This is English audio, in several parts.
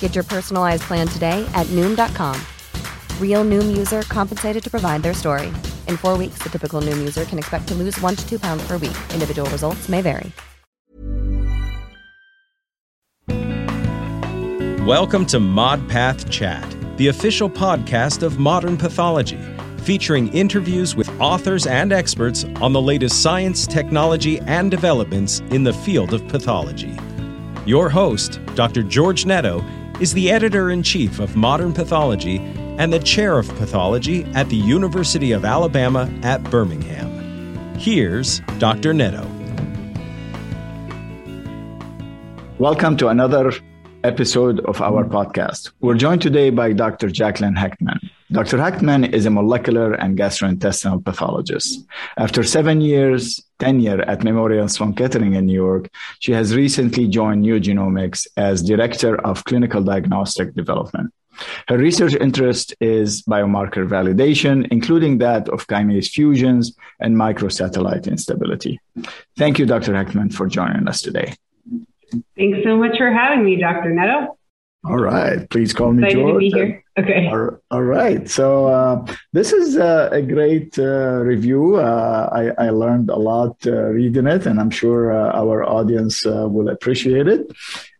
Get your personalized plan today at Noom.com. Real Noom user compensated to provide their story. In four weeks, the typical Noom user can expect to lose one to two pounds per week. Individual results may vary. Welcome to ModPath Chat, the official podcast of modern pathology, featuring interviews with authors and experts on the latest science, technology, and developments in the field of pathology. Your host, Dr. George Netto, is the editor in chief of Modern Pathology and the chair of pathology at the University of Alabama at Birmingham. Here's Dr. Netto. Welcome to another episode of our podcast. We're joined today by Dr. Jaclyn Hechtman. Dr. Hechtman is a molecular and gastrointestinal pathologist. After seven years tenure at Memorial Sloan Kettering in New York, she has recently joined NeoGenomics as Director of Clinical Diagnostic Development. Her research interest is biomarker validation, including that of kinase fusions and microsatellite instability. Thank you, Dr. Hechtman, for joining us today. Thanks so much for having me, Dr. Netto. All right. Please call me Excited George. to be here. Okay. All, all right. So uh, this is uh, a great uh, review. Uh, I, I, learned a lot uh, reading it, and I'm sure uh, our audience will appreciate it.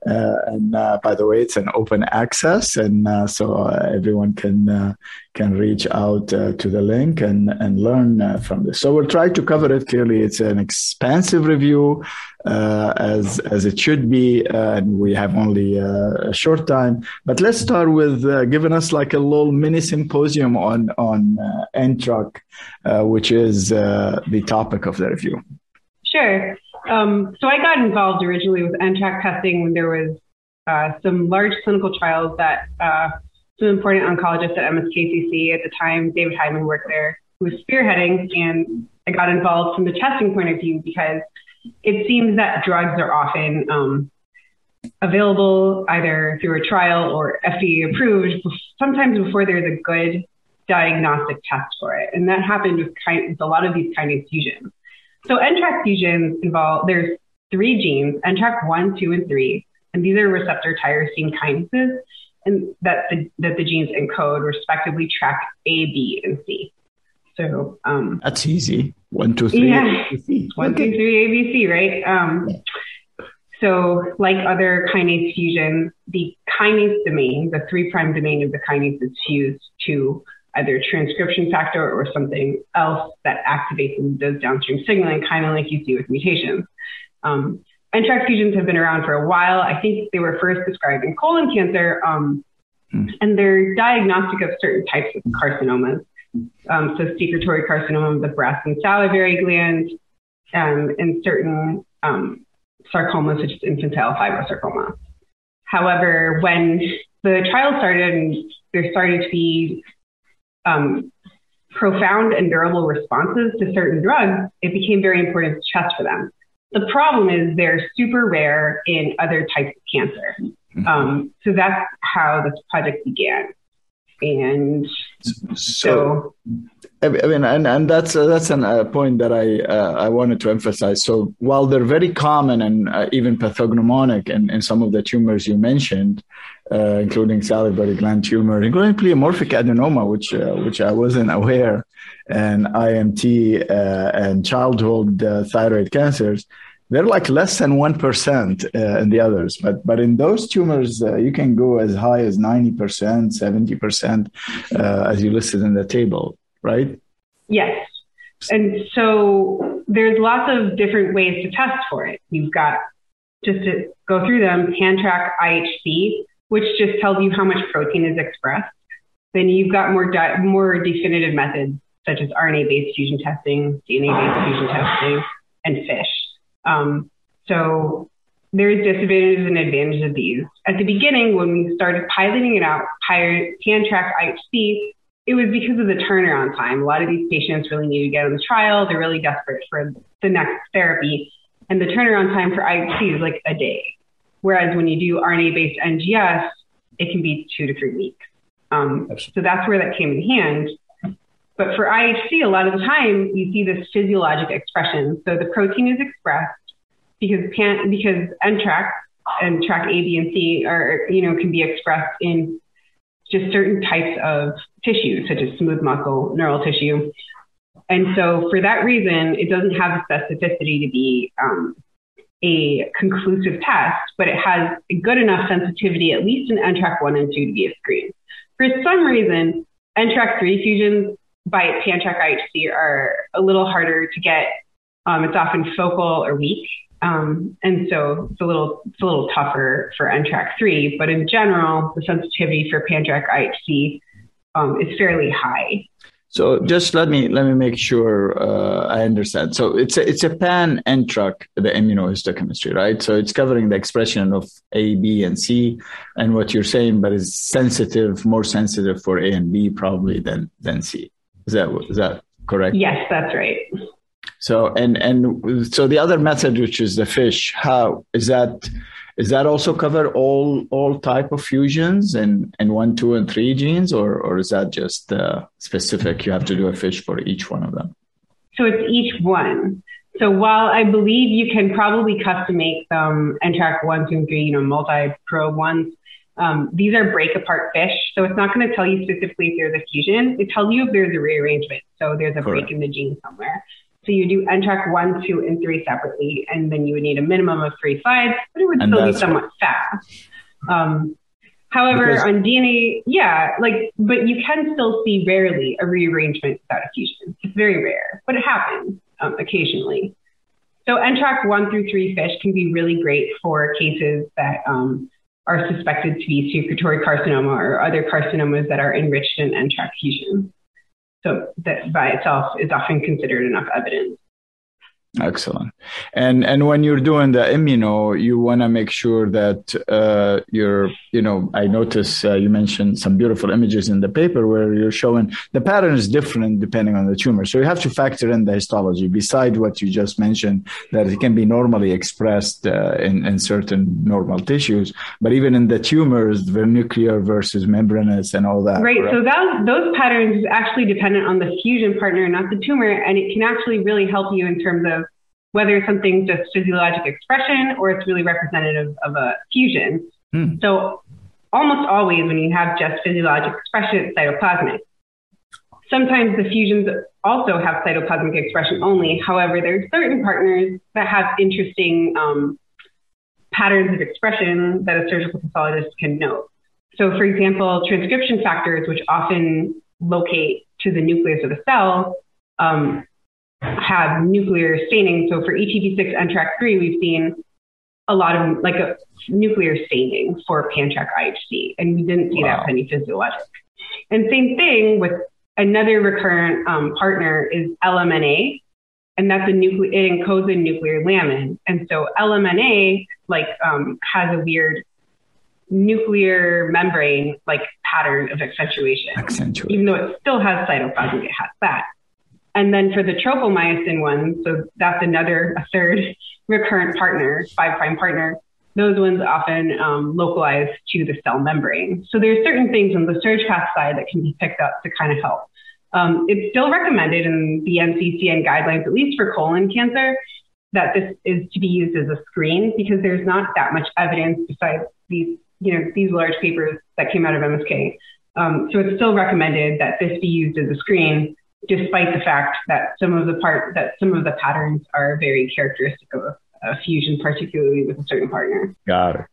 And by the way, it's an open access, and so everyone can can reach out to the link and and learn from this. So we'll try to cover it clearly. It's an expansive review uh, as as it should be, uh, and we have only uh, a short time. But let's start with uh, giving us like a little mini symposium on on uh, NTRK, uh, which is the topic of the review. Sure. Um, so I got involved originally with NTRK testing when there was some large clinical trials that some important oncologists at MSKCC at the time, David Hyman worked there, who was spearheading, and I got involved from the testing point of view because it seems that drugs are often um, available either through a trial or FDA approved, sometimes before there's a good diagnostic test for it. And that happened with, kind, with a lot of these kinase fusions. So NTRK fusions involve, there's three genes, NTRK 1, 2, and 3, and these are receptor tyrosine kinases and that the, that the genes encode respectively track A, B, and C. So um, that's easy. One, two, three. Yeah. ABC. One, okay. two, three, ABC, right? Um, so, like other kinase fusions, the kinase domain, the three prime domain of the kinase is fused to either transcription factor or something else that activates those downstream signaling, kind of like you see with mutations. Um, NTRK fusions have been around for a while. I think they were first described in colon cancer, um, hmm. and they're diagnostic of certain types of carcinomas. Um, so secretory carcinoma of the breast and salivary glands, um, and certain um, sarcomas such as infantile fibrosarcoma. However, when the trial started and there started to be um, profound and durable responses to certain drugs, it became very important to test for them. The problem is they're super rare in other types of cancer. Mm-hmm. Um, so that's how this project began and so, so I mean, and, and that's uh, that's a uh, point that I uh, I wanted to emphasize. So while they're very common and uh, even pathognomonic in, in some of the tumors you mentioned, uh, including salivary gland tumor, including pleomorphic adenoma, which uh, which I wasn't aware, and IMT and childhood thyroid cancers, they're like less than 1% uh, in the others. But, but in those tumors, uh, you can go as high as 90%, 70%, uh, as you listed in the table, right? Yes. And so there's lots of different ways to test for it. You've got, just to go through them, Pan-Trk IHC, which just tells you how much protein is expressed. Then you've got more, di- more definitive methods such as RNA-based fusion testing, DNA-based fusion testing, and FISH. Um, so there's disadvantages and advantages of these. At the beginning, when we started piloting it out, Pan-Trk IHC, it was because of the turnaround time. A lot of these patients really need to get on the trial. They're really desperate for the next therapy. And the turnaround time for IHC is like a day. Whereas when you do RNA-based NGS, it can be two to three weeks. Um, so that's where that came in hand. But for IHC, a lot of the time you see this physiologic expression. So the protein is expressed because pan, because NTRK and TrkA, B, and C are you know can be expressed in just certain types of tissue, such as smooth muscle, neural tissue. And so for that reason, it doesn't have the specificity to be um, a conclusive test, but it has a good enough sensitivity, at least in NTRK 1 and 2, to be a screen. For some reason, NTRK 3 fusions by Pan-Trk IHC are a little harder to get. Um, it's often focal or weak. Um, and so it's a little it's a little tougher for NTRK three, but in general, the sensitivity for Pan-Trk IHC um, is fairly high. So just let me let me make sure uh, I understand. So it's a, it's a pan NTRK, the immunohistochemistry, right? So it's covering the expression of A, B, and C, and what you're saying, but it's sensitive, more sensitive for A and B probably than than C. Is that is that correct? Yes, that's right. So and and so the other method, which is the FISH, how is that? Is that also cover all all type of fusions and and one, two, and three genes, or or is that just uh, specific? You have to do a FISH for each one of them. So it's each one. So while I believe you can probably custom make them and track one, two, and three, you know, multi-probe ones, um, these are break apart FISH, so it's not going to tell you specifically if there's a fusion. It tells you if there's a rearrangement. So there's a Correct. break in the gene somewhere. So you do NTRK one, two, and three separately, and then you would need a minimum of three slides, but it would and still be somewhat what... fast. Um, however, because... on DNA, yeah, like, but you can still see rarely a rearrangement without a fusion. It's very rare, but it happens um, occasionally. So NTRK one through three FISH can be really great for cases that um, are suspected to be secretory carcinoma or other carcinomas that are enriched in NTRK fusion. So that by itself is often considered enough evidence. Excellent. And and when you're doing the immuno, you want to make sure that uh, you're, you know, I notice uh, you mentioned some beautiful images in the paper where you're showing the pattern is different depending on the tumor. So you have to factor in the histology beside what you just mentioned that it can be normally expressed uh, in, in certain normal tissues, but even in the tumors, the nuclear versus membranous and all that. Right. Correct? So that, those patterns is actually dependent on the fusion partner, not the tumor, and it can actually really help you in terms of whether something's just physiologic expression or it's really representative of a fusion. Hmm. So almost always when you have just physiologic expression, it's cytoplasmic. Sometimes the fusions also have cytoplasmic expression only. However, there are certain partners that have interesting um, patterns of expression that a surgical pathologist can note. So, for example, transcription factors, which often locate to the nucleus of a cell, um, have nuclear staining. So for ETV6 NTRK 3, we've seen a lot of like a nuclear staining for Pan-Trk IHC, and we didn't see wow. that with any physiologic. And same thing with another recurrent um, partner is LMNA, and that's a nuclear, it encodes a nuclear lamin. And so LMNA like um, has a weird nuclear membrane like pattern of accentuation. Accentuate. Even though it still has cytoplasm, it has that. And then for the tropomyosin one, so that's another, a third recurrent partner, five prime partner. Those ones often um, localize to the cell membrane. So there's certain things on the surge path side that can be picked up to kind of help. Um, it's still recommended in the NCCN guidelines, at least for colon cancer, that this is to be used as a screen because there's not that much evidence besides these, you know, these large papers that came out of MSK. Um, so it's still recommended that this be used as a screen despite the fact that some of the part that some of the patterns are very characteristic of a a fusion, particularly with a certain partner. Got it.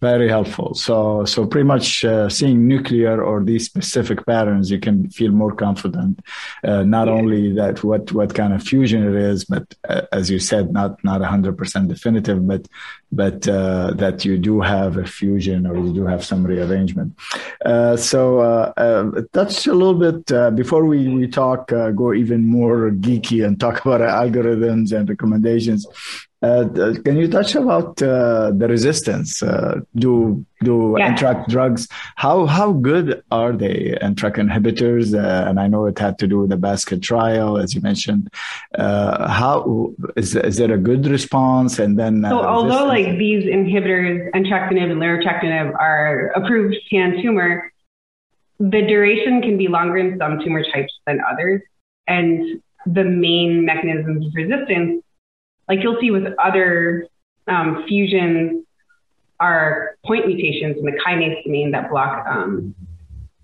Very helpful. So, so pretty much uh, seeing nuclear or these specific patterns, you can feel more confident. Uh, not yeah. only that what what kind of fusion it is, but uh, as you said, not not hundred percent definitive, but but uh, that you do have a fusion or you do have some rearrangement. Uh, so, uh, touch a little bit before we we talk, go even more geeky and talk about algorithms and recommendations. Uh, can you touch about uh, the resistance? Uh, do do yeah. NTRK drugs? How how good are they NTRK inhibitors? Uh, and I know it had to do with the basket trial, as you mentioned. Uh, how is is there a good response? And then so although like these inhibitors, entrectinib and larotrectinib, are approved pan tumor, the duration can be longer in some tumor types than others, and the main mechanisms of resistance like you'll see with other um, fusions are point mutations in the kinase domain that block um,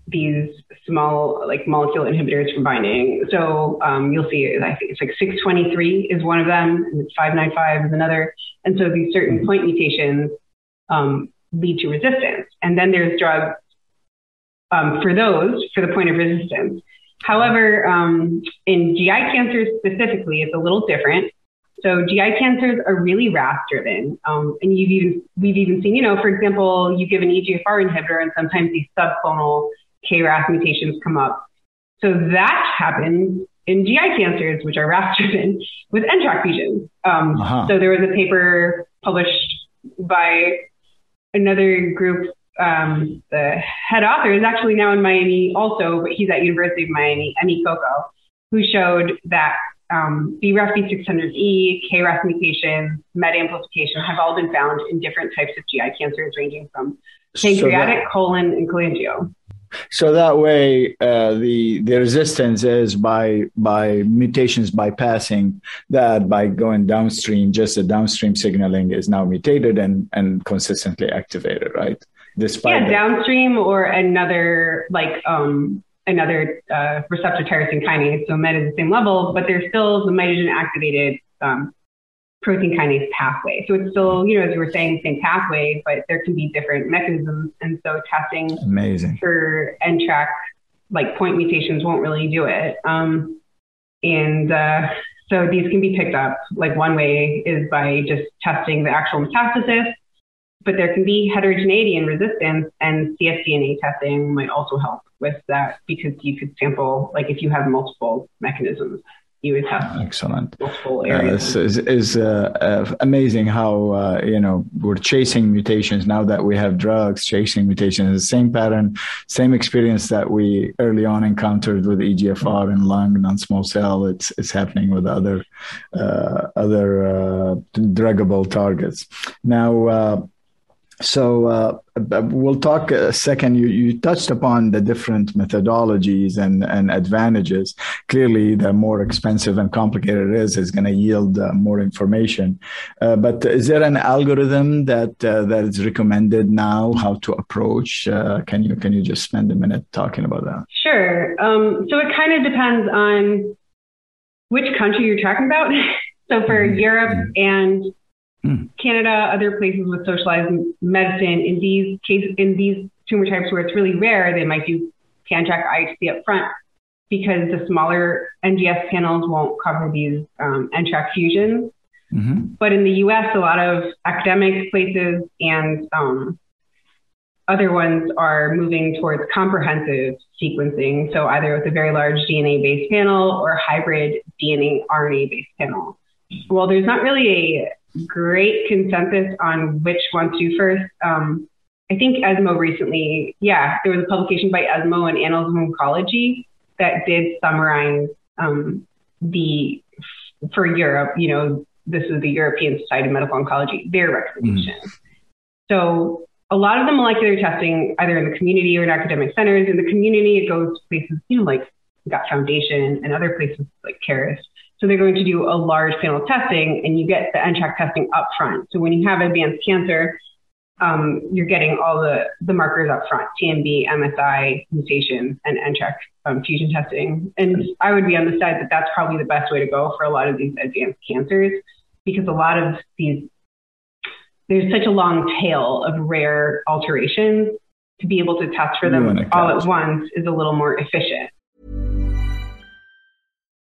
these small like molecule inhibitors from binding. So um, you'll see, I think it's like 623 is one of them, and it's 595 is another. And so these certain point mutations um, lead to resistance. And then there's drugs um, for those for the point of resistance. However, um, in GI cancers specifically, it's a little different. So GI cancers are really RAS driven. Um, and you've even, we've even seen, you know, for example, you give an EGFR inhibitor and sometimes these subclonal KRAS mutations come up. So that happens in GI cancers, which are RAS driven with NTRK fusions. Um, uh-huh. So there was a paper published by another group. Um, the head author is actually now in Miami also, but he's at University of Miami, Emi Cocco, who showed that um, BRAF V600E, KRAS mutation, MET amplification have all been found in different types of GI cancers, ranging from pancreatic, so that, colon, and cholangio. So that way, uh, the the resistance is by by mutations bypassing that by going downstream. Just the downstream signaling is now mutated and and consistently activated, right? Despite yeah, downstream or another like um, another uh, receptor tyrosine kinase. So MET is the same level, but there's still the mitogen activated um, protein kinase pathway. So it's still, you know, as you were saying, the same pathway, but there can be different mechanisms. And so testing amazing for NTRK, like point mutations won't really do it. Um, and uh, so these can be picked up. Like one way is by just testing the actual metastasis but there can be heterogeneity in resistance, and cfDNA testing might also help with that because you could sample, like if you have multiple mechanisms, you would test excellent multiple areas. Uh, is is uh, uh, amazing how uh, you know we're chasing mutations now that we have drugs chasing mutations. The same pattern, same experience that we early on encountered with EGFR in lung non-small cell. It's it's happening with other uh, other uh, druggable targets now so uh, we'll talk a second. You, you touched upon the different methodologies and, and advantages. Clearly, the more expensive and complicated it is, is going to yield uh, more information. Uh, but is there an algorithm that uh, that is recommended now? How to approach? Uh, can you can you just spend a minute talking about that? Sure. Um, so it kind of depends on which country you're talking about. so for mm-hmm. Europe and Mm. Canada, other places with socialized medicine, in these cases, in these tumor types where it's really rare, they might do pan-NTRK IHC up front because the smaller NGS panels won't cover these um, NTRK fusions. Mm-hmm. But in the US, a lot of academic places and um, other ones are moving towards comprehensive sequencing. So either with a very large DNA based panel or hybrid DNA RNA based panel. Well, there's not really a great consensus on which one to first. Um, I think ESMO recently, yeah, there was a publication by ESMO and Annals of Oncology that did summarize um, the for Europe. You know, this is the European Society of Medical Oncology, their recommendation. Mm. So a lot of the molecular testing, either in the community or in academic centers, in the community, it goes to places, you know, like Gut Foundation and other places like Caris so they're going to do a large panel of testing and you get the NTRK testing up front. So when you have advanced cancer, um, you're getting all the, the markers up front, TMB, MSI, mutation, and NTRK um, fusion testing. And I would be on the side that that's probably the best way to go for a lot of these advanced cancers. because a lot of these, there's such a long tail of rare alterations to be able to test for them all at once is a little more efficient.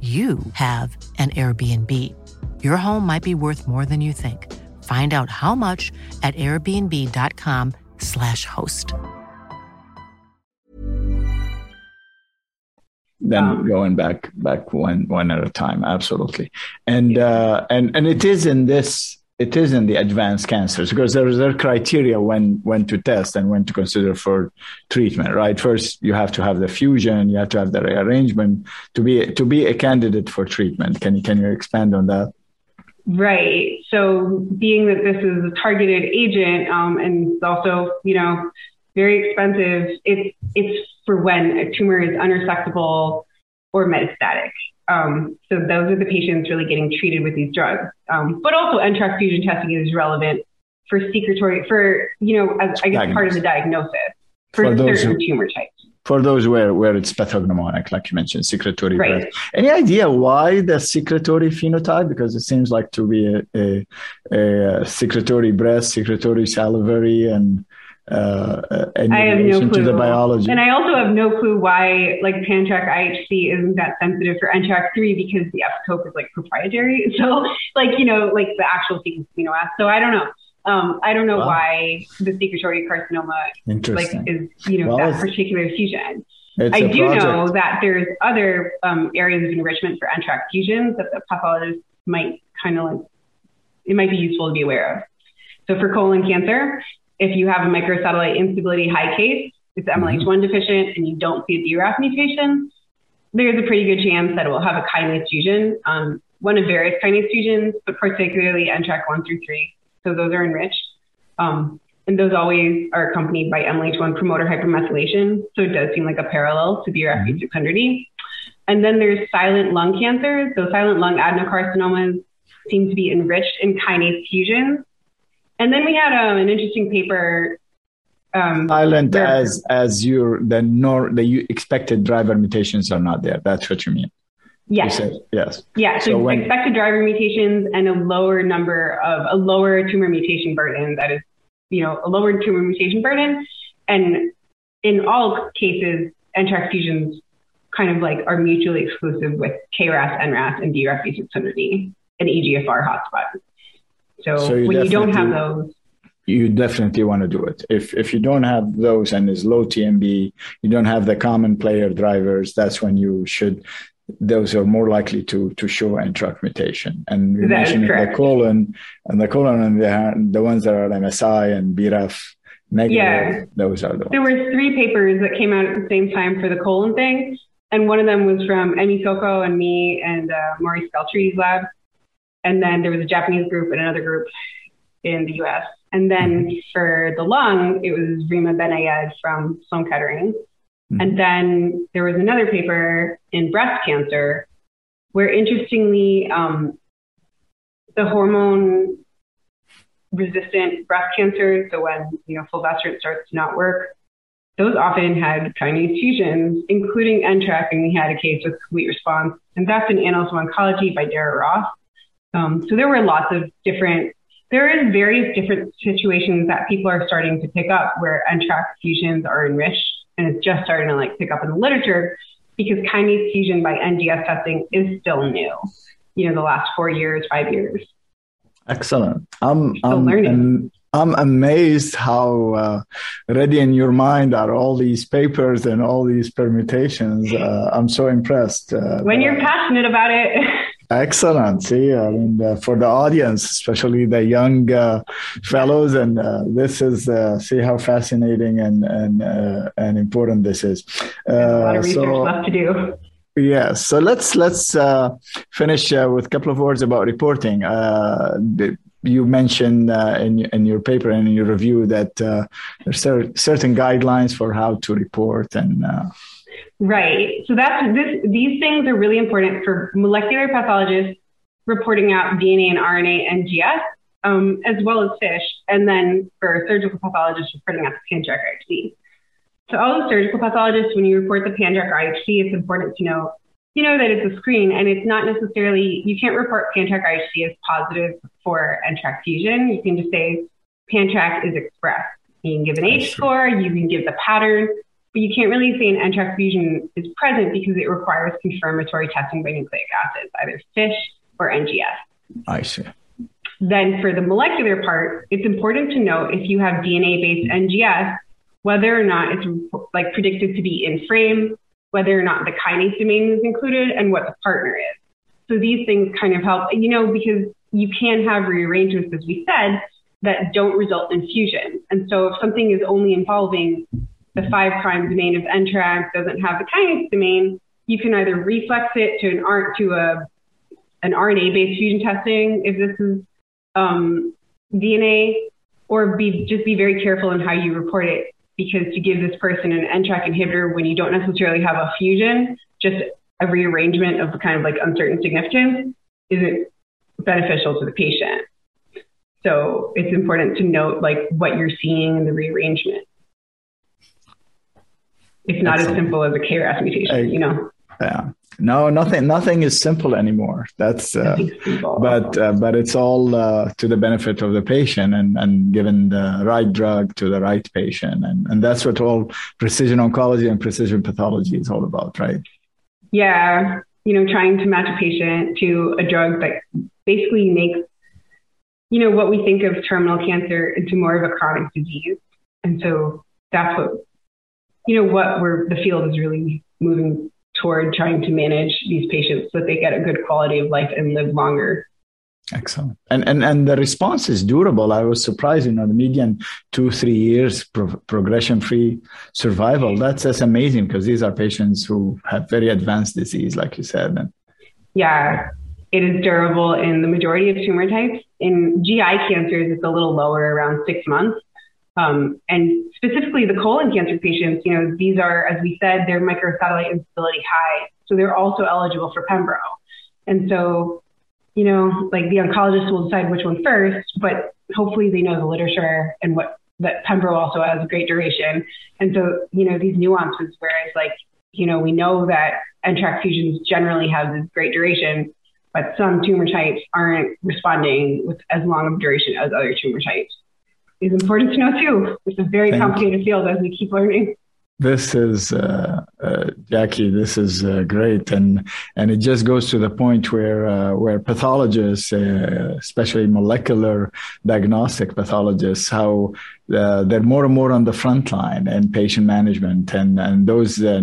you have an Airbnb. Your home might be worth more than you think. Find out how much at airbnb.com/slash host. Then going back back one one at a time, absolutely. And uh, and and it is in this it is in the advanced cancers because there is a criteria when when to test and when to consider for treatment right? First you have to have the fusion you have to have the rearrangement to be to be a candidate for treatment. Can you can you expand on that? Right. So being that this is a targeted agent um, and also you know very expensive it's it's for when a tumor is unresectable or metastatic um, so those are the patients really getting treated with these drugs. Um, but also NTRK fusion testing is relevant for secretory, for, you know, as I guess part of the diagnosis for, for certain who, tumor types. For those where, where it's pathognomonic, like you mentioned, secretory right. breast. Any idea why the secretory phenotype? Because it seems like to be a, a, a secretory breast, secretory salivary, and uh, in I have no clue. to the biology. And I also have no clue why like Pan-Trk IHC isn't that sensitive for NTRK3 because the epitope is like proprietary. So like, you know, like the actual sequence amino acid. So I don't know. Um, I don't know wow. why the secretory carcinoma like is, you know, well, that particular fusion. I do project. know that there's other um, areas of enrichment for NTRK fusions that the pathologist might kind of like, it might be useful to be aware of. So for colon cancer, if you have a microsatellite instability high case, it's MLH1 mm-hmm. deficient, and you don't see a BRAF mutation, there's a pretty good chance that it will have a kinase fusion, um, one of various kinase fusions, but particularly NTRK1 through 3. So those are enriched. Um, and those always are accompanied by MLH1 promoter hypermethylation. So it does seem like a parallel to BRAF V600E. And then there's silent lung cancer. So silent lung adenocarcinomas seem to be enriched in kinase fusions. And then we had um, an interesting paper. Um, Silent where, as as your the nor the you expected driver mutations are not there. That's what you mean. Yes. You yes. Yeah. So, so when, expected driver mutations and a lower number of a lower tumor mutation burden. That is, you know, a lower tumor mutation burden, and in all cases, NTRK fusions kind of like are mutually exclusive with KRAS, NRAS, and BRAF V600E, an EGFR hotspot. So, so you when you don't have those, you definitely want to do it. If if you don't have those and is low TMB, you don't have the common player drivers. That's when you should those are more likely to to show NTRK mutation. And we mentioned the colon and the colon and the the ones that are MSI and BRAF negative. Yeah. Those are the Ones. There were three papers that came out at the same time for the colon thing, and one of them was from Emi Cocco and me and uh, Maurizio Scaltriti's lab, and then there was a Japanese group and another group in the U.S. And then for the lung, it was Ryma Benayed from Sloan Kettering, Mhm. and then there was another paper in breast cancer, where interestingly, um, the hormone resistant breast cancer, so when you know fulvestrant starts to not work, those often had kinase fusions, including NTRK, and we had a case with complete response, and that's in Annals of Oncology by Dara Ross. Um, so there were lots of different, there is various different situations that people are starting to pick up where NTRK fusions are enriched, and it's just starting to like pick up in the literature because kinase fusion by NGS testing is still new. You know, the last four years, five years. Excellent. I'm I'm, learning. am- I'm amazed how uh, ready in your mind are all these papers and all these permutations. Uh, I'm so impressed. Uh, When you're passionate about it. Excellent. See, I mean, uh, for the audience, especially the young uh, fellows, and uh, this is uh, see how fascinating and and uh, and important this is. a lot Uh, of research so, left to do. Yes. So let's let's uh, finish uh, with a couple of words about reporting. Uh, you mentioned uh, in in your paper and in your review that uh, there's cer- certain guidelines for how to report and uh, Right. So that's this. These things are really important for molecular pathologists reporting out DNA and RNA NGS, um, as well as FISH, and then for surgical pathologists reporting out the pan-Trk IHC. So all the surgical pathologists, when you report the pan-Trk IHC, it's important to know, you know, that it's a screen, and it's not necessarily you can't report pan-Trk IHC as positive for NTRK fusion. You can just say pan-Trk is expressed. You can give an H score, you can give the pattern, but you can't really say an NTRK fusion is present because it requires confirmatory testing by nucleic acids, either FISH or NGS. I see. Then for the molecular part, it's important to note if you have DNA-based NGS, whether or not it's like predicted to be in frame, whether or not the kinase domain is included, and what the partner is. So these things kind of help, you know, because you can have rearrangements, as we said, that don't result in fusion. And so if something is only involving the five prime domain of NTRK doesn't have the kinase domain, you can either reflex it to an R to a an RNA-based fusion testing if this is um, DNA, or be just be very careful in how you report it because to give this person an NTRK inhibitor when you don't necessarily have a fusion, just a rearrangement of kind of like uncertain significance isn't beneficial to the patient. So it's important to note like what you're seeing in the rearrangement. It's not as simple as a KRAS mutation, I- you know. Yeah. No, nothing. Nothing is simple anymore. That's. Uh, but uh, but it's all uh, to the benefit of the patient and and given the right drug to the right patient and and that's what all precision oncology and precision pathology is all about, right? Yeah, you know, trying to match a patient to a drug that basically makes, you know, what we think of terminal cancer into more of a chronic disease. And so that's what, you know, what we're, the field is really moving toward trying to manage these patients so that they get a good quality of life and live longer. Excellent. And and and the response is durable. I was surprised, you know, the median two three years pro- progression free survival. That's that's amazing because these are patients who have very advanced disease, like you said. And Yeah, it is durable in the majority of tumor types. In GI cancers, it's a little lower, around six months. Um, and specifically the colon cancer patients, you know, these are, as we said, their microsatellite instability high. So they're also eligible for Pembro. And so, you know, like the oncologist will decide which one first, but hopefully they know the literature and what that Pembro also has a great duration. And so, you know, these nuances, whereas like, you know, we know that NTRK fusions generally have this great duration, but some tumor types aren't responding with as long of duration as other tumor types. Is important to know too. It's a very Thank complicated field as we keep learning. This is uh, uh, Jackie. This is uh, great, and and it just goes to the point where uh, where pathologists, uh, especially molecular diagnostic pathologists, how uh, they're more and more on the front line and patient management and, and those uh,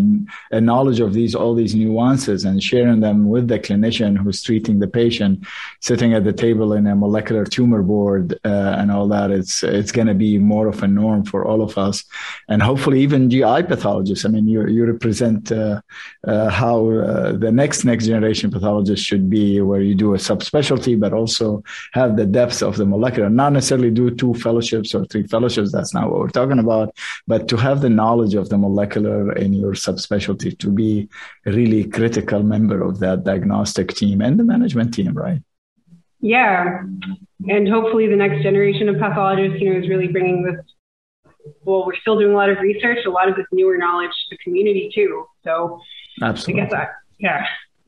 knowledge of these all these nuances and sharing them with the clinician who's treating the patient sitting at the table in a molecular tumor board uh, and all that it's it's going to be more of a norm for all of us. And hopefully even GI pathologists I mean you you represent uh, uh, how uh, the next next generation pathologist should be where you do a subspecialty but also have the depth of the molecular not necessarily do two fellowships or three fellowships that's not what we're talking about. But to have the knowledge of the molecular in your subspecialty to be a really critical member of that diagnostic team and the management team right? Yeah. And hopefully the next generation of pathologists you know is really bringing this well we're still doing a lot of research a lot of this newer knowledge to the community too. So absolutely i guess that yeah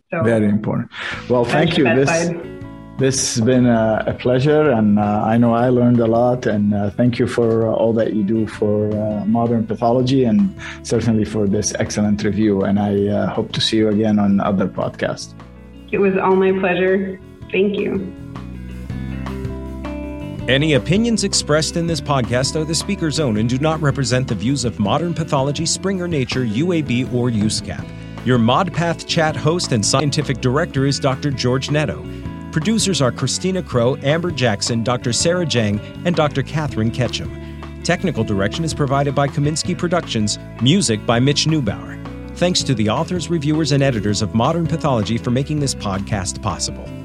so. Very important. Well thank you this this has been a, a pleasure, and uh, I know I learned a lot. And uh, thank you for uh, all that you do for uh, modern pathology, and certainly for this excellent review. And I uh, hope to see you again on other podcasts. It was all my pleasure. Thank you. Any opinions expressed in this podcast are the speaker's own and do not represent the views of Modern Pathology, Springer Nature, UAB, or USCAP. Your ModPath Chat host and scientific director is Dr. George Netto. Producers are Christina Crow, Amber Jackson, Dr. Sarah Jang, and Dr. Catherine Ketchum. Technical direction is provided by Kaminsky Productions, music by Mitch Neubauer. Thanks to the authors, reviewers, and editors of Modern Pathology for making this podcast possible.